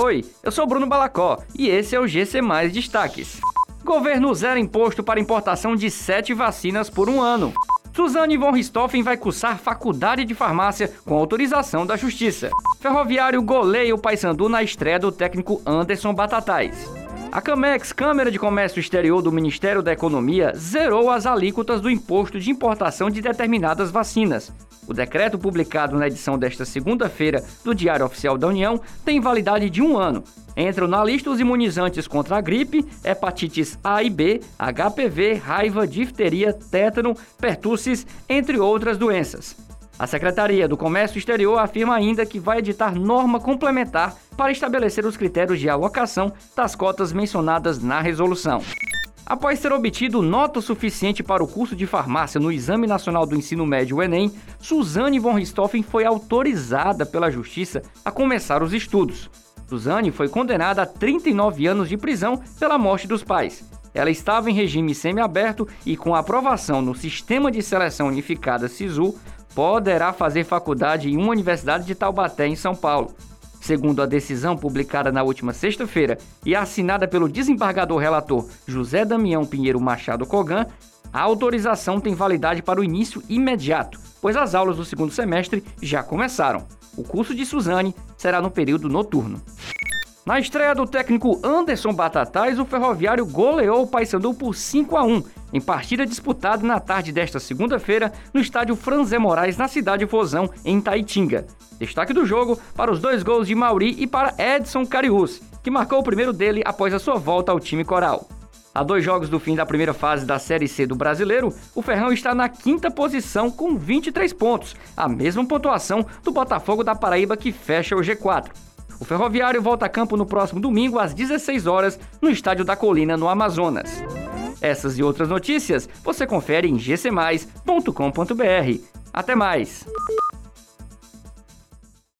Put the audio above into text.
Oi, eu sou Bruno Balacó e esse é o GC Mais Destaques. Governo zera imposto para importação de sete vacinas por um ano. Suzane von Richthofen vai cursar faculdade de farmácia com autorização da Justiça. Ferroviário goleia o Paysandu na estreia do técnico Anderson Batatais. A Camex, Câmara de Comércio Exterior do Ministério da Economia, zerou as alíquotas do imposto de importação de determinadas vacinas. O decreto publicado na edição desta segunda-feira do Diário Oficial da União tem validade de um ano. Entram na lista os imunizantes contra a gripe, hepatites A e B, HPV, raiva, difteria, tétano, pertussis, entre outras doenças. A Secretaria do Comércio Exterior afirma ainda que vai editar norma complementar para estabelecer os critérios de alocação das cotas mencionadas na resolução. Após ter obtido nota suficiente para o curso de farmácia no Exame Nacional do Ensino Médio Enem, Suzane von Richthofen foi autorizada pela Justiça a começar os estudos. Suzane foi condenada a 39 anos de prisão pela morte dos pais. Ela estava em regime semiaberto e, com aprovação no Sistema de Seleção Unificada SISU, poderá fazer faculdade em uma universidade de Taubaté, em São Paulo. Segundo a decisão publicada na última sexta-feira e assinada pelo desembargador relator José Damião Pinheiro Machado Cogan, a autorização tem validade para o início imediato, pois as aulas do segundo semestre já começaram. O curso de Suzane será no período noturno. Na estreia do técnico Anderson Batatais, o Ferroviário goleou o Paysandu por 5 a 1 em partida disputada na tarde desta segunda-feira no estádio Franzé Moraes, na cidade de Fozão, em Taitinga. Destaque do jogo para os dois gols de Mauri e para Edson Carius, que marcou o primeiro dele após a sua volta ao time coral. A dois jogos do fim da primeira fase da Série C do Brasileiro, o Ferrão está na quinta posição com 23 pontos, a mesma pontuação do Botafogo da Paraíba que fecha o G4. O Ferroviário volta a campo no próximo domingo às 16 horas no Estádio da Colina, no Amazonas. Essas e outras notícias você confere em gcmais.com.br. Até mais!